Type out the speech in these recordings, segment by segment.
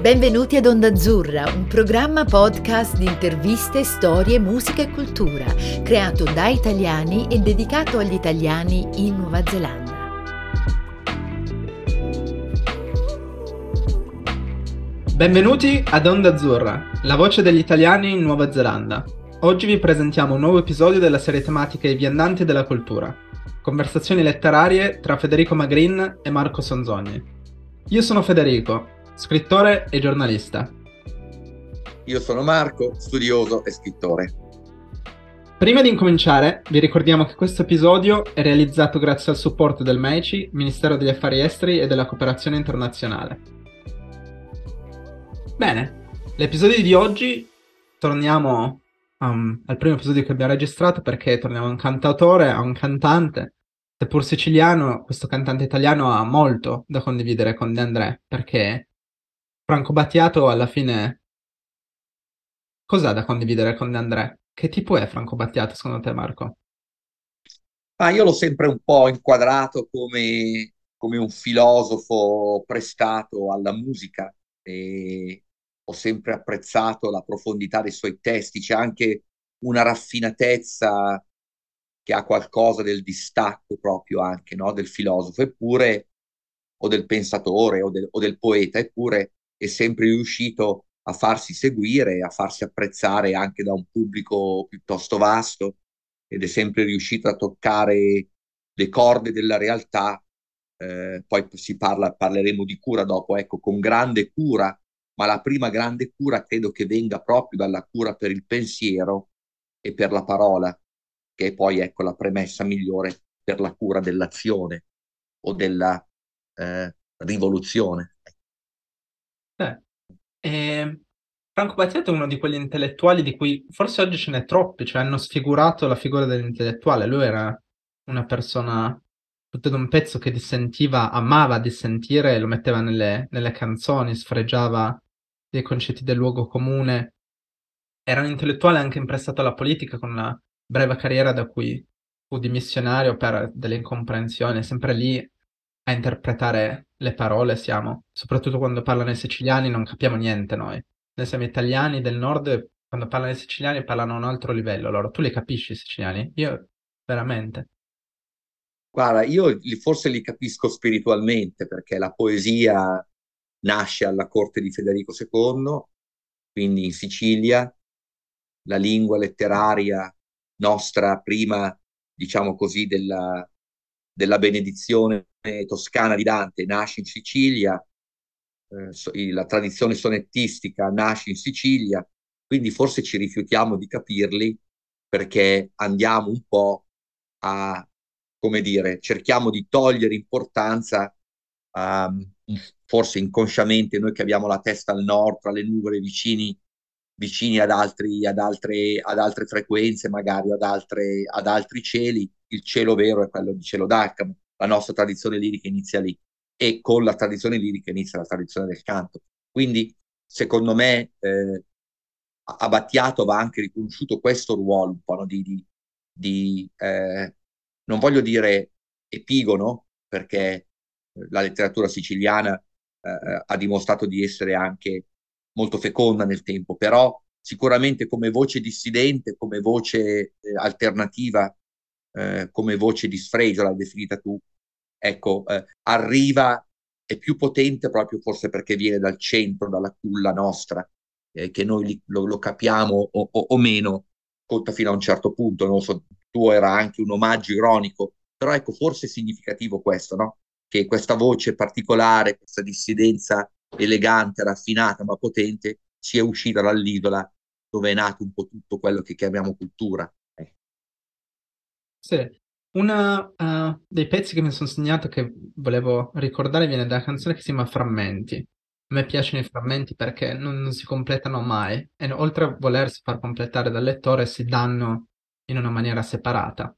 Benvenuti ad Onda Azzurra, un programma podcast di interviste, storie, musica e cultura, creato da italiani e dedicato agli italiani in Nuova Zelanda. Benvenuti ad Onda Azzurra, la voce degli italiani in Nuova Zelanda. Oggi vi presentiamo un nuovo episodio della serie tematica I viandanti della cultura. Conversazioni letterarie tra Federico Magrin e Marco Sonzogni. Io sono Federico, scrittore e giornalista. Io sono Marco, studioso e scrittore. Prima di incominciare, vi ricordiamo che questo episodio è realizzato grazie al supporto del MECI, Ministero degli Affari Esteri e della Cooperazione Internazionale. Bene, l'episodio di oggi torniamo um, al primo episodio che abbiamo registrato perché torniamo a un cantautore, a un cantante. Seppur siciliano, questo cantante italiano ha molto da condividere con De André perché Franco Battiato alla fine cos'ha da condividere con André? Che tipo è Franco Battiato secondo te Marco? Ah, io l'ho sempre un po' inquadrato come, come un filosofo prestato alla musica e ho sempre apprezzato la profondità dei suoi testi, c'è anche una raffinatezza che ha qualcosa del distacco proprio anche no? del filosofo, eppure, o del pensatore o del, o del poeta, eppure è sempre riuscito a farsi seguire, a farsi apprezzare anche da un pubblico piuttosto vasto ed è sempre riuscito a toccare le corde della realtà. Eh, poi si parla, parleremo di cura dopo, ecco, con grande cura, ma la prima grande cura credo che venga proprio dalla cura per il pensiero e per la parola, che è poi ecco la premessa migliore per la cura dell'azione o della eh, rivoluzione. Eh, e Franco Battiato è uno di quegli intellettuali di cui forse oggi ce n'è troppi, cioè hanno sfigurato la figura dell'intellettuale. Lui era una persona tutto un pezzo che dissentiva, amava dissentire, lo metteva nelle, nelle canzoni, sfregiava dei concetti del luogo comune. Era un intellettuale anche imprestato alla politica con una breve carriera da cui fu dimissionario per delle incomprensioni, sempre lì interpretare le parole siamo, soprattutto quando parlano i siciliani non capiamo niente noi. Noi siamo italiani del nord, quando parlano i siciliani parlano a un altro livello loro. Tu li capisci i siciliani? Io veramente. Guarda, io forse li capisco spiritualmente perché la poesia nasce alla corte di Federico II, quindi in Sicilia, la lingua letteraria nostra prima, diciamo così, della, della benedizione toscana di Dante nasce in Sicilia, eh, la tradizione sonettistica nasce in Sicilia, quindi forse ci rifiutiamo di capirli perché andiamo un po' a, come dire, cerchiamo di togliere importanza, um, forse inconsciamente noi che abbiamo la testa al nord, tra le nuvole vicini vicini ad, altri, ad, altre, ad altre frequenze, magari ad, altre, ad altri cieli, il cielo vero è quello di cielo d'Arcamo, la nostra tradizione lirica inizia lì e con la tradizione lirica inizia la tradizione del canto. Quindi, secondo me, eh, a Battiato va anche riconosciuto questo ruolo un po' no, di, di, di eh, non voglio dire epigono, perché la letteratura siciliana eh, ha dimostrato di essere anche molto feconda nel tempo, però sicuramente come voce dissidente, come voce eh, alternativa, eh, come voce di sfregio, l'hai definita tu, ecco, eh, arriva, è più potente proprio forse perché viene dal centro, dalla culla nostra, eh, che noi lo, lo, capiamo o, o, o, meno, conta fino a un certo punto, non so, tuo era anche un omaggio ironico, però ecco, forse è significativo questo, no? Che questa voce particolare, questa dissidenza elegante, raffinata ma potente, sia uscita dall'isola dove è nato un po' tutto quello che chiamiamo cultura. Sì, uno uh, eh, dei pezzi che mi sono segnato che volevo ricordare viene da una canzone che si chiama Frammenti. A me piacciono i frammenti perché non, non si completano mai e oltre a volersi far completare dal lettore si danno in una maniera separata.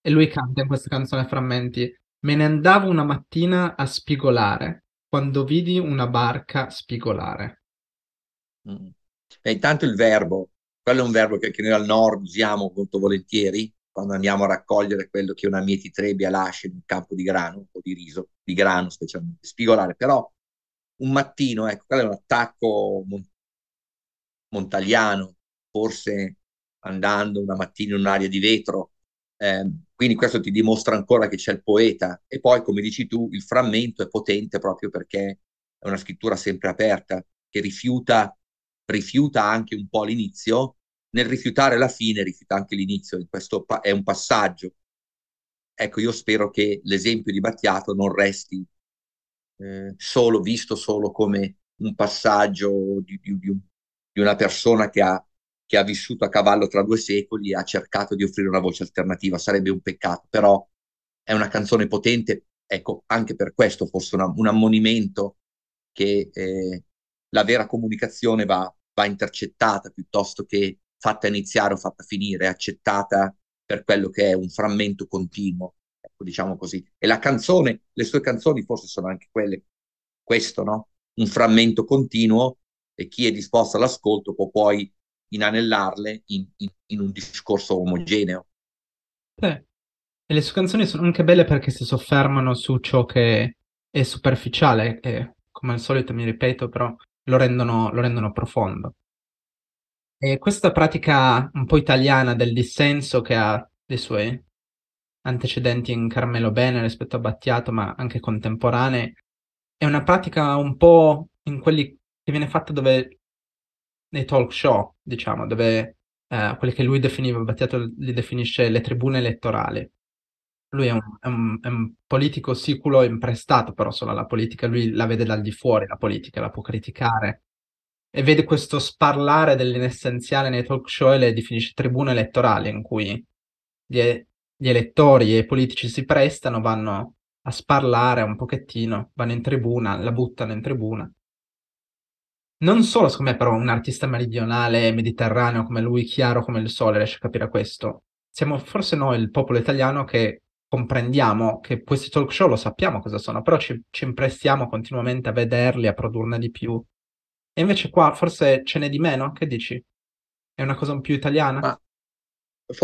E lui canta in questa canzone Frammenti Me ne andavo una mattina a spigolare quando vidi una barca spigolare. Mm. E intanto il verbo, quello è un verbo che, che noi al nord usiamo molto volentieri, quando andiamo a raccogliere quello che una mietitrebbia lascia in un campo di grano o di riso, di grano specialmente, spigolare. Però un mattino, ecco, quello è un attacco montagliano, forse andando una mattina in un'aria di vetro. Eh, quindi questo ti dimostra ancora che c'è il poeta. E poi, come dici tu, il frammento è potente proprio perché è una scrittura sempre aperta, che rifiuta, rifiuta anche un po' l'inizio. Nel rifiutare la fine, rifiuta anche l'inizio. Questo pa- è un passaggio. Ecco, io spero che l'esempio di Battiato non resti eh, solo visto solo come un passaggio di, di, di, una persona che ha, che ha, vissuto a cavallo tra due secoli e ha cercato di offrire una voce alternativa. Sarebbe un peccato, però è una canzone potente, ecco, anche per questo forse una, un ammonimento che eh, la vera comunicazione va, va intercettata piuttosto che fatta iniziare o fatta finire, accettata per quello che è un frammento continuo ecco, diciamo così. E la canzone, le sue canzoni forse sono anche quelle, questo, no? Un frammento continuo e chi è disposto all'ascolto può poi inanellarle in, in, in un discorso omogeneo. Sì. E le sue canzoni sono anche belle perché si soffermano su ciò che è superficiale e come al solito mi ripeto, però lo rendono, lo rendono profondo. E questa pratica un po' italiana del dissenso che ha dei suoi antecedenti in Carmelo Bene rispetto a Battiato, ma anche contemporanee. È una pratica un po' in quelli che viene fatta dove nei talk show, diciamo, dove eh, quelli che lui definiva, Battiato li definisce le tribune elettorali. Lui è un, è un, è un politico siculo imprestato però solo alla politica, lui la vede dal di fuori la politica, la può criticare e vede questo sparlare dell'inessenziale nei talk show e le definisce tribune elettorali in cui gli, gli elettori e i politici si prestano, vanno a sparlare un pochettino, vanno in tribuna, la buttano in tribuna. Non solo, secondo me, però, un artista meridionale, mediterraneo come lui, chiaro come il sole, riesce a capire questo. Siamo forse noi, il popolo italiano, che comprendiamo che questi talk show lo sappiamo cosa sono, però ci, ci imprestiamo continuamente a vederli, a produrne di più. E invece qua forse ce n'è di meno, che dici? È una cosa un più italiana? Ma,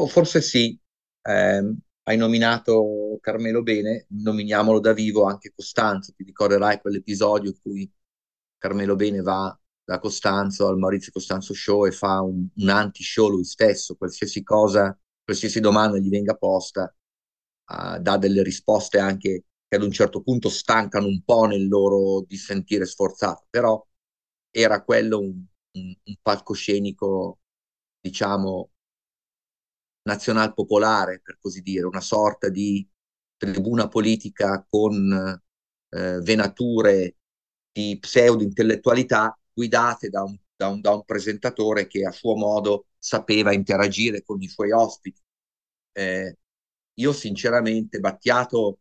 forse sì, eh, hai nominato Carmelo Bene, nominiamolo da vivo anche Costanzo, ti ricorderai quell'episodio in cui Carmelo Bene va da Costanzo al Maurizio Costanzo Show e fa un, un anti-show lui stesso, qualsiasi cosa, qualsiasi domanda gli venga posta, uh, dà delle risposte anche che ad un certo punto stancano un po' nel loro dissentire sforzato, però era quello un, un, un palcoscenico, diciamo, nazional-popolare, per così dire, una sorta di tribuna politica con eh, venature di pseudo-intellettualità guidate da un, da, un, da un, presentatore che a suo modo sapeva interagire con i suoi ospiti. Eh, io sinceramente Battiato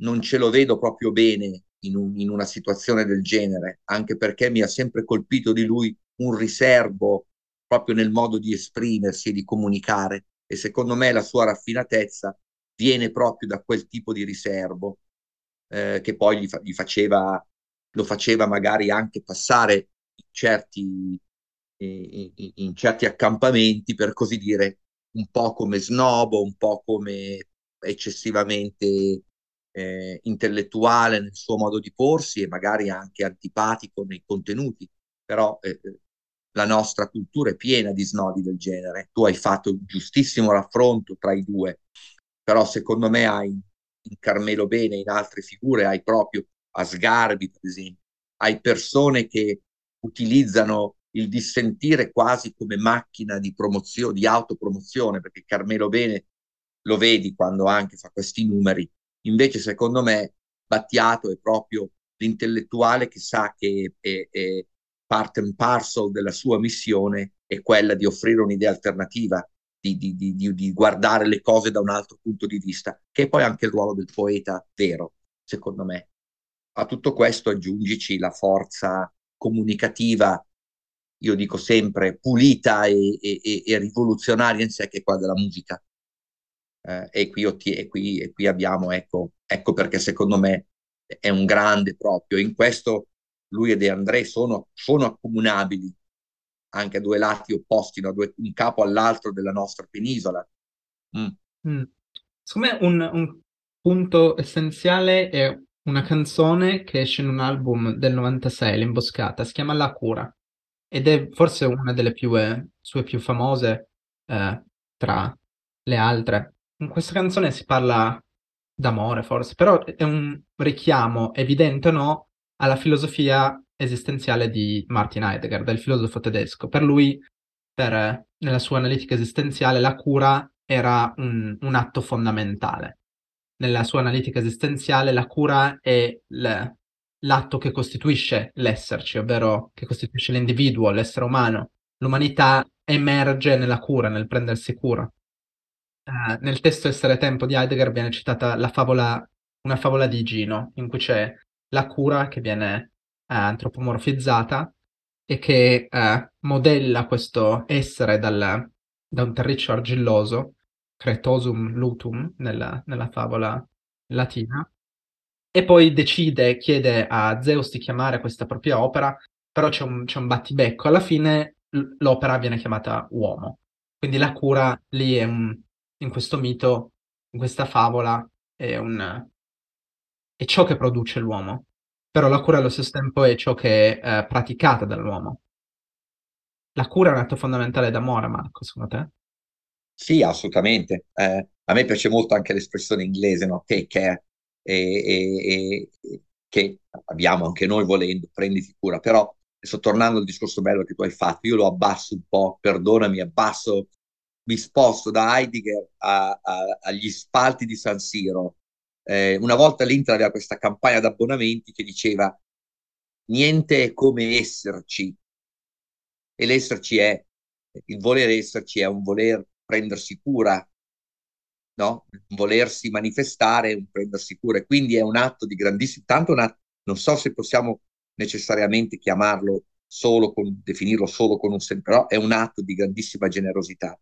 non ce lo vedo proprio bene in, un, in, una situazione del genere, anche perché mi ha sempre colpito di lui un riservo proprio nel modo di esprimersi e di comunicare. E secondo me la sua raffinatezza viene proprio da quel tipo di riservo eh, che poi gli, fa- gli, faceva, lo faceva magari anche passare in certi, in, in certi accampamenti, per così dire, un po' come snobo, un po' come eccessivamente eh, intellettuale nel suo modo di porsi e magari anche antipatico nei contenuti, però eh, eh la nostra cultura è piena di snodi del genere. Tu hai fatto un giustissimo raffronto tra i due, però secondo me hai in Carmelo Bene, in altre figure, hai proprio a Sgarbi, per esempio, hai persone che utilizzano il dissentire quasi come macchina di promozione, di autopromozione, perché Carmelo Bene lo vedi quando anche fa questi numeri. Invece, secondo me, Battiato è proprio l'intellettuale che sa che è, è, part and parcel della sua missione è quella di offrire un'idea alternativa, di, di, di, di, guardare le cose da un altro punto di vista, che è poi anche il ruolo del poeta vero, secondo me. A tutto questo aggiungici la forza comunicativa, io dico sempre pulita e, e, e rivoluzionaria in sé, che è quella della musica. Eh, e, qui, e, qui, e qui abbiamo, ecco, ecco perché secondo me è un grande proprio. In questo lui e De André sono, sono accomunabili anche a due lati opposti, no? due, un capo all'altro della nostra penisola. Mm. Mm. Secondo me un, un, punto essenziale è una canzone che esce in un album del 96, L'Imboscata, si chiama La Cura ed è forse una delle più, eh, sue più famose eh, tra le altre. In questa canzone si parla d'amore, forse, però è un richiamo evidente o no alla filosofia esistenziale di Martin Heidegger, del filosofo tedesco. Per lui, per, nella sua analitica esistenziale, la cura era un, un atto fondamentale. Nella sua analitica esistenziale la cura è l- l'atto che costituisce l'esserci, ovvero che costituisce l'individuo, l'essere umano. L'umanità emerge nella cura, nel prendersi cura. Uh, nel testo Essere Tempo di Heidegger viene citata la favola, una favola di Gino, in cui c'è la cura che viene uh, antropomorfizzata e che uh, modella questo essere dal, da un terriccio argilloso, cretosum lutum nella, nella favola latina, e poi decide, chiede a Zeus di chiamare questa propria opera, però c'è un, c'è un battibecco, alla fine l'opera viene chiamata uomo. Quindi la cura lì è un, in questo mito, in questa favola, è, un, è ciò che produce l'uomo. Però la cura allo stesso tempo è ciò che è eh, praticata dall'uomo. La cura è un atto fondamentale d'amore, Marco, secondo te? Sì, assolutamente. Eh, a me piace molto anche l'espressione inglese, no? Take care, e, e, e, che abbiamo anche noi volendo, prenditi cura. Però, sto tornando al discorso bello che tu hai fatto, io lo abbasso un po', perdonami, abbasso, mi sposto da Heidegger a, a, agli spalti di San Siro. Eh, una volta l'Inter aveva questa campagna d'abbonamenti che diceva niente è come esserci, e l'esserci è, il voler esserci è un voler prendersi cura, no? Un volersi manifestare, un prendersi cura, e quindi è un atto di grandissimo, tanto una, non so se possiamo necessariamente chiamarlo solo con, definirlo solo con un senso, però è un atto di grandissima generosità.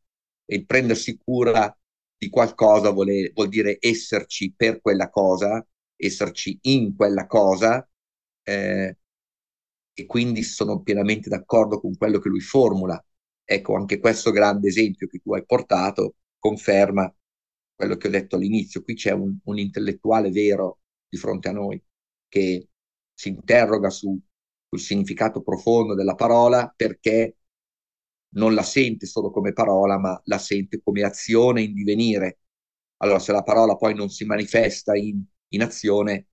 E prendersi cura di qualcosa vuole, vuol dire esserci per quella cosa, esserci in quella cosa, eh, e quindi sono pienamente d'accordo con quello che lui formula. Ecco, anche questo grande esempio che tu hai portato conferma quello che ho detto all'inizio. Qui c'è un, un intellettuale vero di fronte a noi che si interroga su, sul significato profondo della parola perché non la sente solo come parola, ma la sente come azione in divenire. Allora, se la parola poi non si manifesta in, in azione,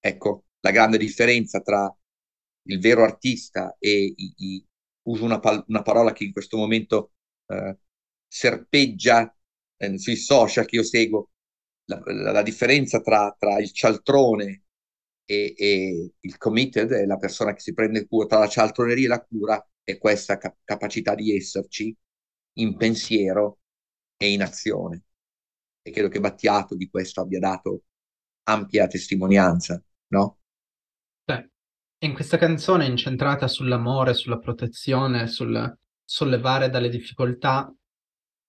ecco la grande differenza tra il vero artista e i, i, uso una, una, parola che in questo momento eh, serpeggia eh, sui social che io seguo, la, la, la differenza tra, tra, il cialtrone e, e, il committed, è la persona che si prende cura, tra la cialtroneria e la cura, è questa cap- capacità di esserci in pensiero e in azione. E credo che Battiato di questo abbia dato ampia testimonianza, no? in questa canzone incentrata sull'amore, sulla protezione, sul sollevare dalle difficoltà,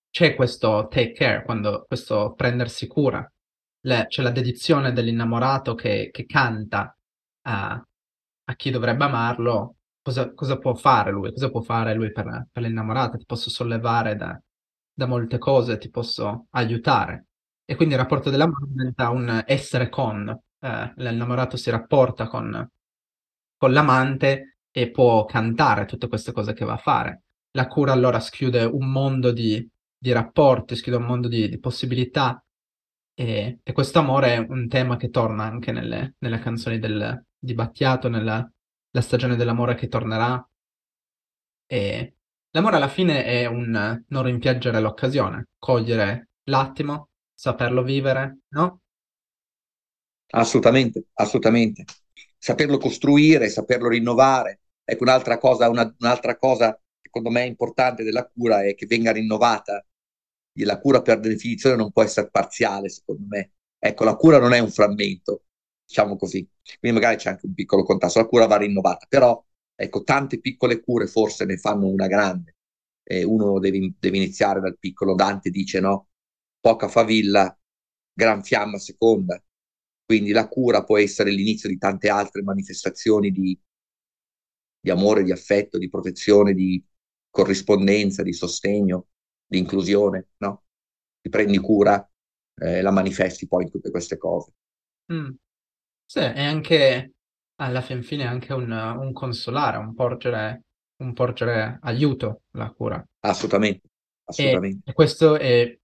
c'è questo take care, quando, questo prendersi cura. Le, c'è la dedizione dell'innamorato che, che canta a, a, chi dovrebbe amarlo, cosa, cosa, può fare lui, cosa può fare lui per, per l'innamorata, ti posso sollevare da, da molte cose, ti posso aiutare. E quindi il rapporto dell'amore diventa un essere con, eh, l'innamorato si rapporta con, con l'amante e può cantare tutte queste cose che va a fare. La cura allora schiude un mondo di, di rapporti, schiude un mondo di, di possibilità e, e, questo amore è un tema che torna anche nelle, nelle canzoni del, di Battiato, nella la stagione dell'amore che tornerà. E l'amore alla fine è un non rimpiangere l'occasione, cogliere l'attimo, saperlo vivere, no? Assolutamente, assolutamente saperlo costruire, saperlo rinnovare. Ecco, un'altra cosa, una, un'altra cosa secondo me importante della cura è che venga rinnovata. La cura per definizione non può essere parziale, secondo me. Ecco, la cura non è un frammento, diciamo così. Quindi magari c'è anche un piccolo contrasto, la cura va rinnovata, però ecco, tante piccole cure forse ne fanno una grande. Eh, uno deve, deve iniziare dal piccolo, Dante dice no, poca favilla, gran fiamma seconda, quindi la cura può essere l'inizio di tante altre manifestazioni di, di amore, di affetto, di protezione, di corrispondenza, di sostegno, di inclusione, no? Ti prendi cura, eh, la manifesti poi in tutte queste cose. Mm. Sì, è anche alla fin fine anche un, un consolare, un porgere, un porgere aiuto la cura. Assolutamente, assolutamente. E questo è,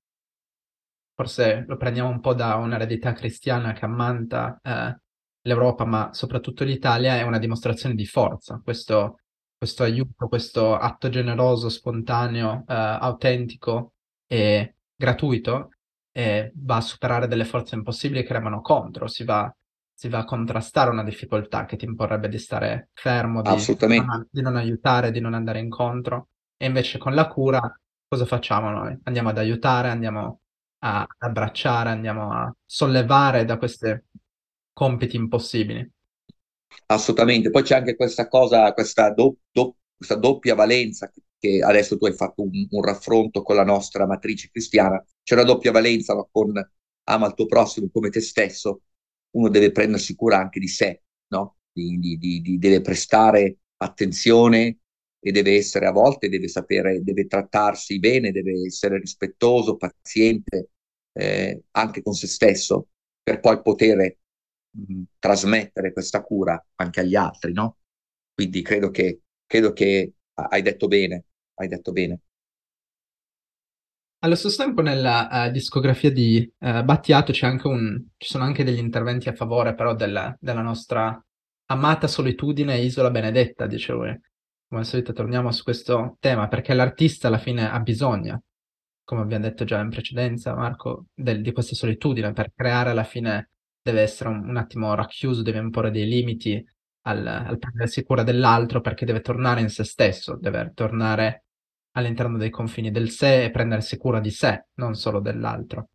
forse lo prendiamo un po' da un'eredità cristiana che ammanta eh, l'Europa, ma soprattutto l'Italia, è una dimostrazione di forza. Questo, questo aiuto, questo atto generoso, spontaneo, eh, autentico e gratuito eh, va a superare delle forze impossibili che remano contro, si va, si va, a contrastare una difficoltà che ti imporrebbe di stare fermo, di, non, di non aiutare, di non andare incontro. E invece con la cura cosa facciamo noi? Andiamo ad aiutare, andiamo a abbracciare, andiamo a sollevare da questi compiti impossibili. Assolutamente, poi c'è anche questa cosa, questa, do, do, questa doppia valenza che adesso tu hai fatto un, un, raffronto con la nostra matrice cristiana, c'è una doppia valenza con ama il tuo prossimo come te stesso, uno deve prendersi cura anche di sé, no? di, di, di, deve prestare attenzione e deve essere a volte, deve sapere, deve trattarsi bene, deve essere rispettoso, paziente eh, anche con se stesso, per poi poter mh, trasmettere questa cura anche agli altri, no? Quindi credo che, credo che hai detto bene, hai detto bene. Allo stesso tempo nella uh, discografia di uh, Battiato un, ci sono anche degli interventi a favore però della, della nostra amata solitudine isola benedetta, dicevo. Come al solito torniamo su questo tema perché l'artista alla fine ha bisogno, come abbiamo detto già in precedenza, Marco, del, di questa solitudine per creare alla fine deve essere un, un attimo racchiuso, deve imporre dei limiti al, al prendersi cura dell'altro perché deve tornare in se stesso, deve tornare all'interno dei confini del sé e prendersi cura di sé, non solo dell'altro.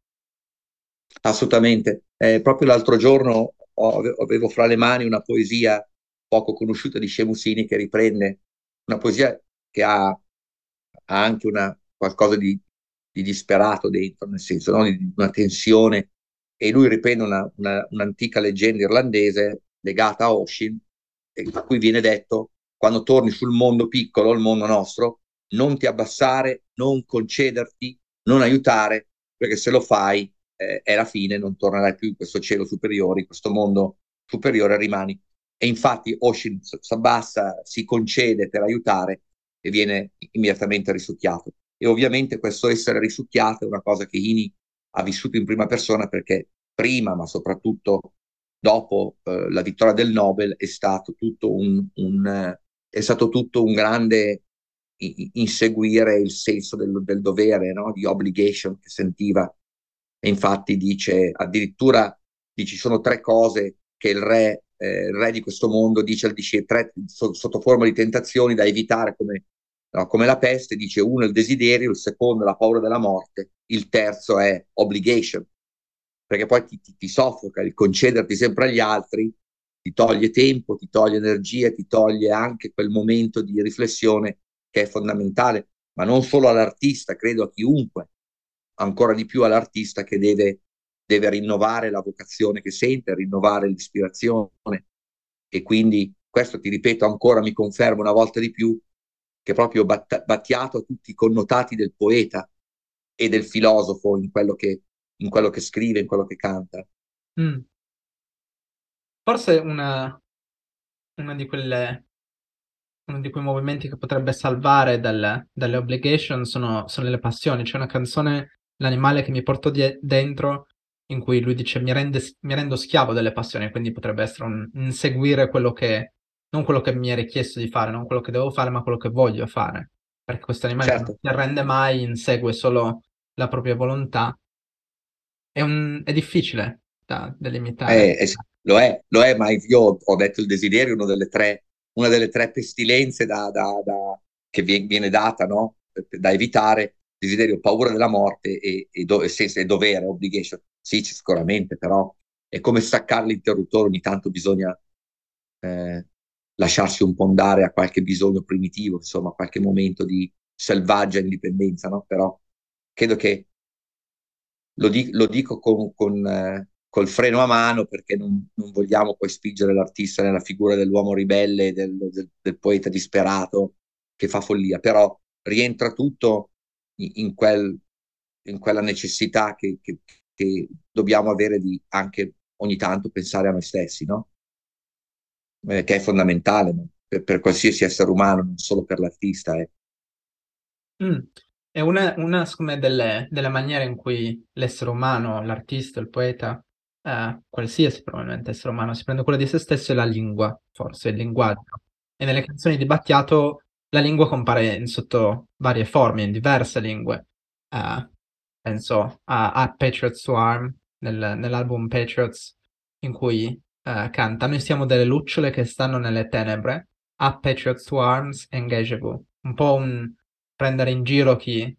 Assolutamente. Eh, proprio l'altro giorno ho, avevo fra le mani una poesia poco conosciuta di Scemusini che riprende una poesia che ha, ha anche una, qualcosa di, di, disperato dentro, nel senso no? di una tensione, e lui riprende una, una, un'antica leggenda irlandese legata a Oshin, a cui viene detto quando torni sul mondo piccolo, il mondo nostro, non ti abbassare, non concederti, non aiutare, perché se lo fai eh, è la fine, non tornerai più in questo cielo superiore, in questo mondo superiore rimani. E infatti Oshin si abbassa, si concede per aiutare e viene immediatamente risucchiato. E ovviamente questo essere risucchiato è una cosa che Ini ha vissuto in prima persona perché prima, ma soprattutto dopo eh, la vittoria del Nobel, è stato tutto un, un, eh, è stato tutto un grande inseguire il senso del, del dovere, no? di obligation che sentiva. E infatti dice addirittura ci sono tre cose che il re, eh, il re di questo mondo dice, dice tre, sotto forma di tentazioni da evitare come, no, come la peste, dice uno è il desiderio, il secondo è la paura della morte, il terzo è obligation, perché poi ti, ti, ti soffoca il concederti sempre agli altri, ti toglie tempo, ti toglie energia, ti toglie anche quel momento di riflessione che è fondamentale, ma non solo all'artista, credo a chiunque, ancora di più all'artista che deve, deve rinnovare la vocazione che sente, rinnovare l'ispirazione. E quindi questo, ti ripeto ancora, mi conferma una volta di più che proprio Bat- Battiato ha tutti i connotati del poeta e del filosofo in quello che, in quello che scrive, in quello che canta. Mm. Forse una, una di quelle uno di quei movimenti che potrebbe salvare dalle, dalle obligation sono, sono, le passioni. C'è una canzone, L'animale che mi porto di- dentro, in cui lui dice mi, rende, mi, rendo schiavo delle passioni, quindi potrebbe essere un inseguire quello che, non quello che mi è richiesto di fare, non quello che devo fare, ma quello che voglio fare. Perché questo animale certo. non si arrende mai, insegue solo la propria volontà. È, un, è difficile da delimitare. Eh, lo è, lo è, ma io ho detto il desiderio, uno delle tre una delle tre pestilenze da, da, da, che viene data no? da evitare, desiderio, paura della morte e, e, do, e, senso, e dovere, obligation. Sì, sicuramente, però è come staccare l'interruttore, ogni tanto bisogna eh, lasciarsi un po' andare a qualche bisogno primitivo, insomma, a qualche momento di selvaggia indipendenza, no? Però credo che lo, di, lo dico con, con, eh, col freno a mano perché non, non, vogliamo poi spingere l'artista nella figura dell'uomo ribelle, del, del, del, poeta disperato che fa follia, però rientra tutto in, in, quel, in quella necessità che, che, che, dobbiamo avere di anche ogni tanto pensare a noi stessi, no? eh, che è fondamentale per, per, qualsiasi essere umano, non solo per l'artista. Eh. Mm. È una, una delle, delle, maniere in cui l'essere umano, l'artista, il poeta, eh, qualsiasi probabilmente essere umano, si prende cura di se stesso è la lingua, forse, il linguaggio. E nelle canzoni di Battiato la lingua compare in sotto varie forme, in diverse lingue. Uh, penso a, a Patriots to Arm, nel, nell'album Patriots, in cui uh, canta Noi siamo delle lucciole che stanno nelle tenebre, a Patriots to Arms, engagez-vous. Un po' un prendere in giro chi,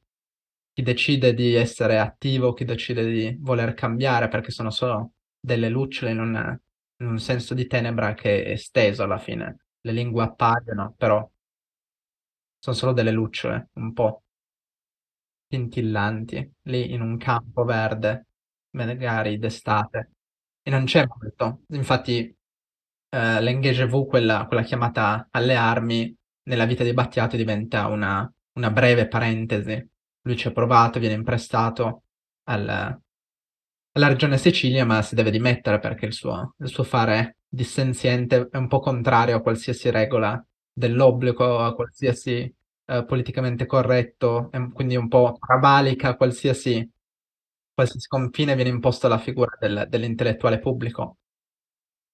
chi decide di essere attivo, chi decide di voler cambiare, perché sono solo delle lucciole in un, in un senso di tenebra che è esteso alla fine. Le lingue appaiono, però sono solo delle lucciole, un po' scintillanti, lì in un campo verde, magari d'estate. E non c'è molto. Infatti, eh, l'engage V, quella, quella chiamata alle armi, nella vita di Battiato diventa una, una breve parentesi. Lui ci ha provato, viene imprestato al, alla regione Sicilia, ma si deve dimettere perché il suo, il suo fare dissenziente è un po' contrario a qualsiasi regola dell'obbligo, a qualsiasi uh, politicamente corretto, quindi un po' travalica qualsiasi, qualsiasi confine viene imposto alla figura del, dell'intellettuale pubblico.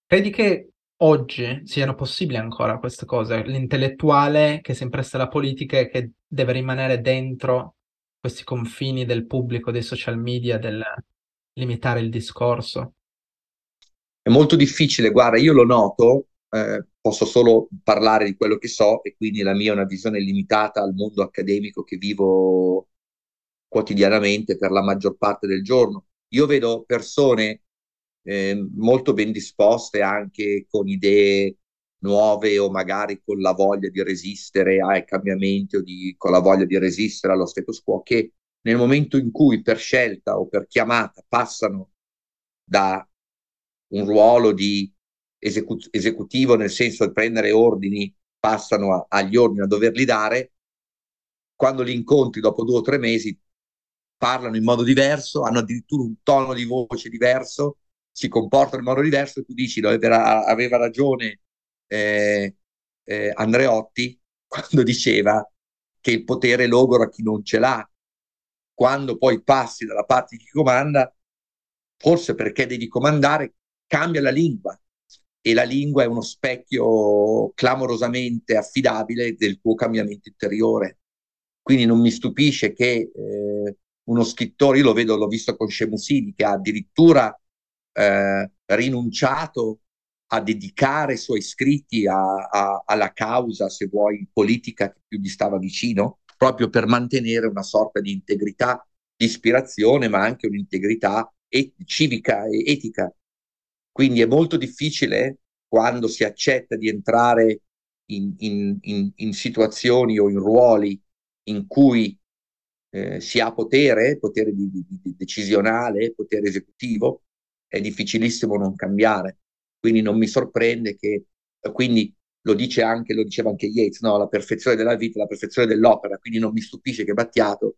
Credi che oggi siano possibili ancora queste cose? L'intellettuale che si impresta alla politica e che deve rimanere dentro questi confini del pubblico, dei social media, del limitare il discorso? È molto difficile, guarda, io lo noto, eh, posso solo parlare di quello che so e quindi la mia è una visione limitata al mondo accademico che vivo quotidianamente per la maggior parte del giorno. Io vedo persone eh, molto ben disposte anche con idee nuove o magari con la voglia di resistere ai cambiamenti o di, con la voglia di resistere allo status quo che nel momento in cui per scelta o per chiamata passano da un ruolo di esecu- esecutivo, nel senso di prendere ordini, passano a, agli ordini a doverli dare, quando li incontri dopo due o tre mesi parlano in modo diverso, hanno addirittura un tono di voce diverso, si comportano in modo diverso e tu dici aveva, aveva ragione eh, eh, Andreotti quando diceva che il potere logora chi non ce l'ha. Quando poi passi dalla parte di chi comanda, forse perché devi comandare, cambia la lingua e la lingua è uno specchio clamorosamente affidabile del tuo cambiamento interiore. Quindi non mi stupisce che eh, uno scrittore, io lo vedo, l'ho visto con Shemusini, che ha addirittura eh, rinunciato a dedicare i suoi scritti a, a, alla causa, se vuoi, politica che più gli stava vicino, proprio per mantenere una sorta di integrità, di ispirazione, ma anche un'integrità et- civica e etica. Quindi è molto difficile quando si accetta di entrare in, in, in, in situazioni o in ruoli in cui eh, si ha potere, potere di, di, di decisionale, potere esecutivo, è difficilissimo non cambiare. Quindi non mi sorprende che, quindi lo dice anche, lo diceva anche Yates, no? la perfezione della vita, la perfezione dell'opera, quindi non mi stupisce che Battiato,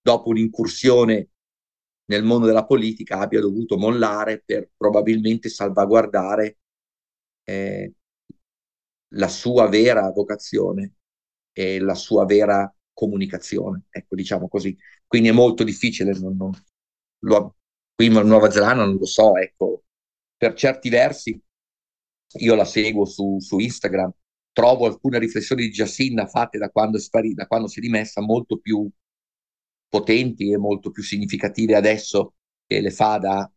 dopo un'incursione nel mondo della politica, abbia dovuto mollare per probabilmente salvaguardare eh, la sua vera vocazione e la sua vera comunicazione, ecco, diciamo così. Quindi è molto difficile, non, non, lo, qui in Nuova Zelanda non lo so, ecco, per certi versi io la seguo su, su Instagram, trovo alcune riflessioni di Jacinda fatte da quando, è sparita, da quando si è rimessa molto più potenti e molto più significative adesso che le fa da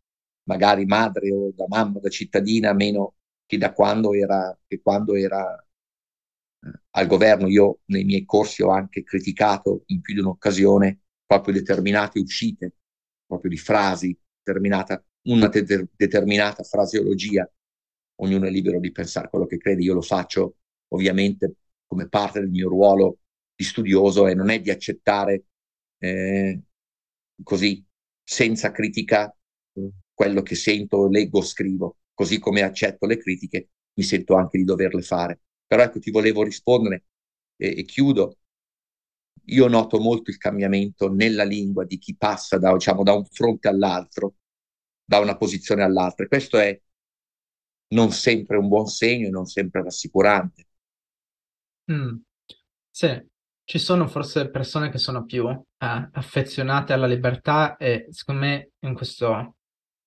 magari madre o da mamma, da cittadina, meno che da quando era, che quando era eh, al governo. Io nei miei corsi ho anche criticato in più di un'occasione proprio determinate uscite, proprio di frasi, determinata, una de- determinata fraseologia. Ognuno è libero di pensare quello che crede, io lo faccio ovviamente come parte del mio ruolo di studioso e non è di accettare eh, così senza critica quello che sento, leggo, scrivo, così come accetto le critiche, mi sento anche di doverle fare. Però ecco, ti volevo rispondere e, e chiudo. Io noto molto il cambiamento nella lingua di chi passa da, diciamo, da un fronte all'altro, da una posizione all'altra. E questo è non sempre un buon segno e non sempre rassicurante. Mm. Sì, ci sono forse persone che sono più eh, affezionate alla libertà e secondo me in questa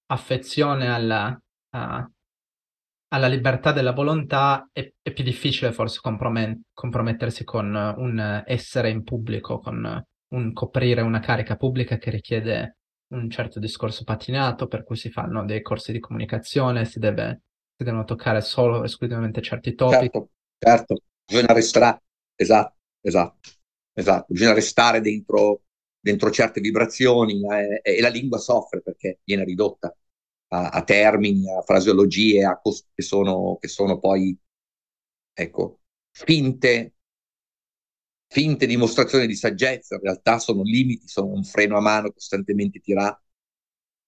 affezione alla, uh, alla libertà della volontà è, è più difficile forse compromet- compromettersi con un essere in pubblico, con un coprire una carica pubblica che richiede un certo discorso patinato, per cui si fanno dei corsi di comunicazione, si, deve, si devono toccare solo esclusivamente certi topic. Certo, certo, bisogna restare, esatto, esatto, esatto, bisogna restare dentro, dentro certe vibrazioni eh, e la lingua soffre perché viene ridotta a, a termini, a fraseologie a cost- che, sono, che sono poi, ecco, finte finte dimostrazioni di saggezza, in realtà sono limiti, sono un freno a mano costantemente tirato.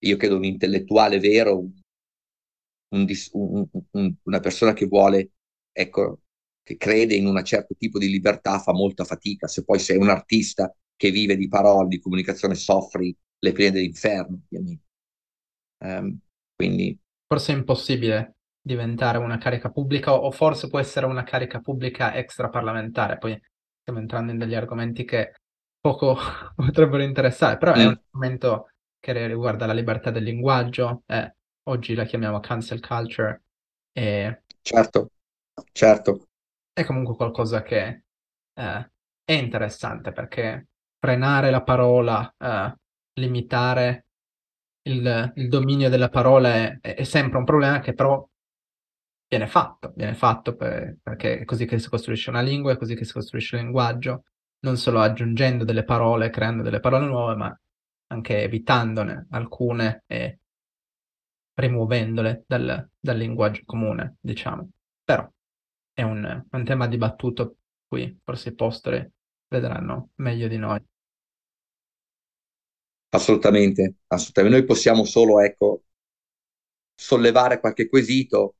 Io credo un intellettuale vero, un, un, un, una persona che vuole, ecco, che crede in un certo tipo di libertà fa molta fatica. Se poi sei un artista che vive di parole, di comunicazione, soffri le pene dell'inferno, ovviamente. Um, quindi... Forse è impossibile diventare una carica pubblica o forse può essere una carica pubblica extraparlamentare, poi stiamo entrando in degli argomenti che poco potrebbero interessare, però mm. è un argomento che riguarda la libertà del linguaggio, eh, oggi la chiamiamo cancel culture. E certo, certo. È comunque qualcosa che eh, è interessante perché frenare la parola, eh, limitare il, il, dominio della parola è, è, sempre un problema che però viene fatto, viene fatto per, perché è così che si costruisce una lingua, è così che si costruisce il linguaggio, non solo aggiungendo delle parole, creando delle parole nuove, ma anche evitandone alcune e rimuovendole dal, dal linguaggio comune, diciamo. Però è un, un tema dibattuto qui forse i posteri vedranno meglio di noi. Assolutamente, assolutamente. Noi possiamo solo, ecco, sollevare qualche quesito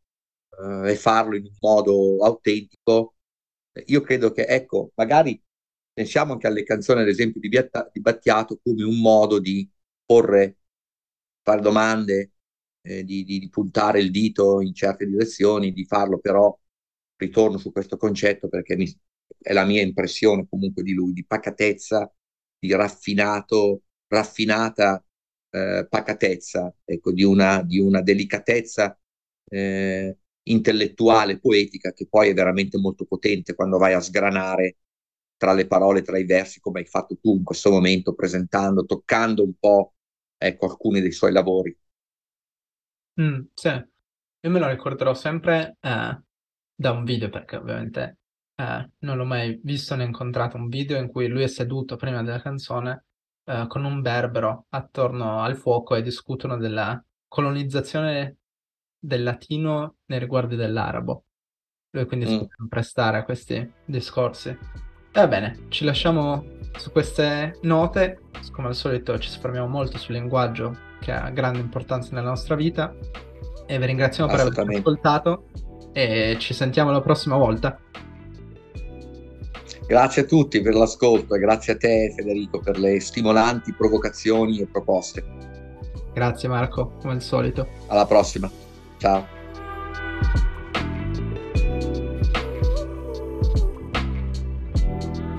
eh, e farlo in un modo autentico. Io credo che, ecco, magari pensiamo anche alle canzoni, ad esempio, di, Biatta, di Battiato come un modo di porre, fare domande, eh, di, di, puntare il dito in certe direzioni, di farlo però, ritorno su questo concetto perché mi, è la mia impressione comunque di lui, di pacatezza, di raffinato, raffinata eh, pacatezza, ecco, di una, di una delicatezza eh, intellettuale, poetica, che poi è veramente molto potente quando vai a sgranare tra le parole, tra i versi, come hai fatto tu in questo momento, presentando, toccando un po' ecco, alcuni dei suoi lavori. Mm, sì, io me lo ricorderò sempre eh, da un video, perché ovviamente eh, non l'ho mai visto né incontrato un video in cui lui è seduto prima della canzone eh, con un berbero attorno al fuoco e discutono della colonizzazione del latino nei riguardi dell'arabo. Lui quindi mm. si può prestare a questi discorsi. E va bene, ci lasciamo su queste note. Come al solito ci soffermiamo molto sul linguaggio che ha grande importanza nella nostra vita. E vi ringraziamo per aver ascoltato e ci sentiamo la prossima volta. Grazie a tutti per l'ascolto e grazie a te Federico per le stimolanti provocazioni e proposte. Grazie Marco, come al solito. Alla prossima. Ciao.